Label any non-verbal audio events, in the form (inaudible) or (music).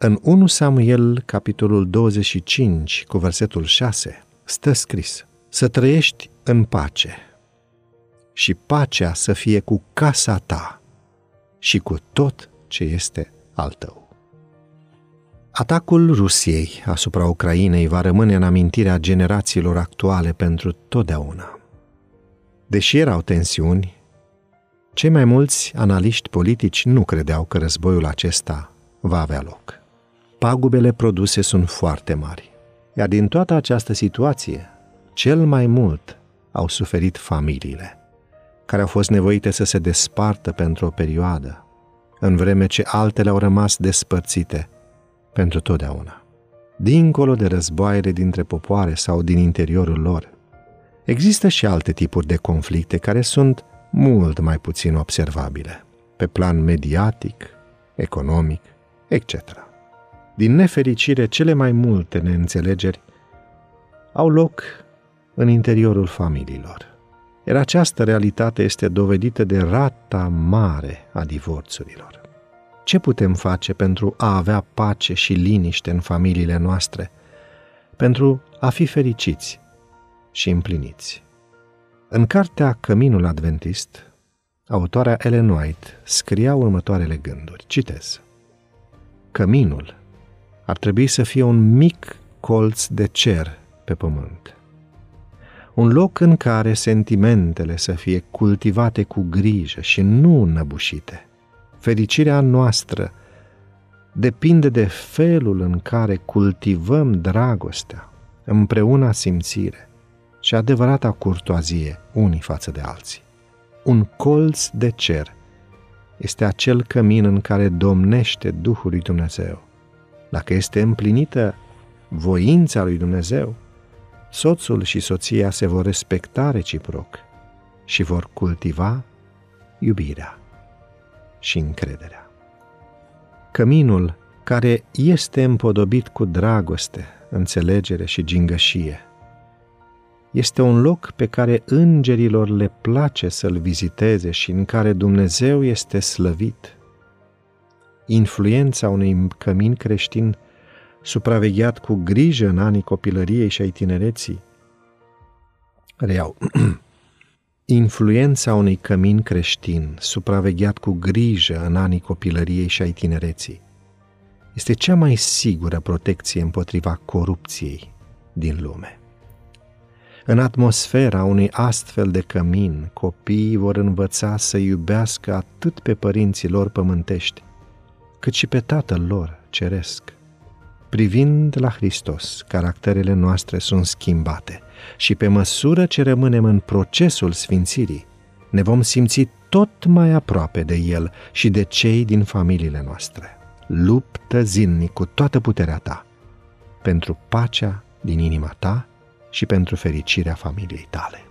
În 1 Samuel, capitolul 25, cu versetul 6, stă scris Să trăiești în pace și pacea să fie cu casa ta și cu tot ce este al tău. Atacul Rusiei asupra Ucrainei va rămâne în amintirea generațiilor actuale pentru totdeauna. Deși erau tensiuni, cei mai mulți analiști politici nu credeau că războiul acesta va avea loc. Pagubele produse sunt foarte mari, iar din toată această situație, cel mai mult au suferit familiile, care au fost nevoite să se despartă pentru o perioadă, în vreme ce altele au rămas despărțite pentru totdeauna. Dincolo de războaiele dintre popoare sau din interiorul lor, există și alte tipuri de conflicte care sunt mult mai puțin observabile, pe plan mediatic, economic, etc. Din nefericire, cele mai multe neînțelegeri au loc în interiorul familiilor. Iar această realitate este dovedită de rata mare a divorțurilor. Ce putem face pentru a avea pace și liniște în familiile noastre, pentru a fi fericiți și împliniți? În cartea Căminul Adventist, autoarea Ellen White scria următoarele gânduri. Citez. Căminul ar trebui să fie un mic colț de cer pe pământ. Un loc în care sentimentele să fie cultivate cu grijă și nu înăbușite. Fericirea noastră depinde de felul în care cultivăm dragostea, împreună simțire, și adevărata curtoazie unii față de alții. Un colț de cer este acel cămin în care domnește Duhul lui Dumnezeu. Dacă este împlinită voința lui Dumnezeu, soțul și soția se vor respecta reciproc și vor cultiva iubirea și încrederea. Căminul care este împodobit cu dragoste, înțelegere și gingășie – este un loc pe care îngerilor le place să-l viziteze și în care Dumnezeu este slăvit. Influența unui cămin creștin supravegheat cu grijă în anii copilăriei și ai tinereții. Reiau. (clears throat) Influența unui cămin creștin supravegheat cu grijă în anii copilăriei și ai tinereții este cea mai sigură protecție împotriva corupției din lume. În atmosfera unui astfel de cămin, copiii vor învăța să iubească atât pe părinții lor pământești, cât și pe Tatăl lor ceresc. Privind la Hristos, caracterele noastre sunt schimbate și pe măsură ce rămânem în procesul sfințirii, ne vom simți tot mai aproape de El și de cei din familiile noastre. Luptă zilnic cu toată puterea ta pentru pacea din inima ta și pentru fericirea familiei tale.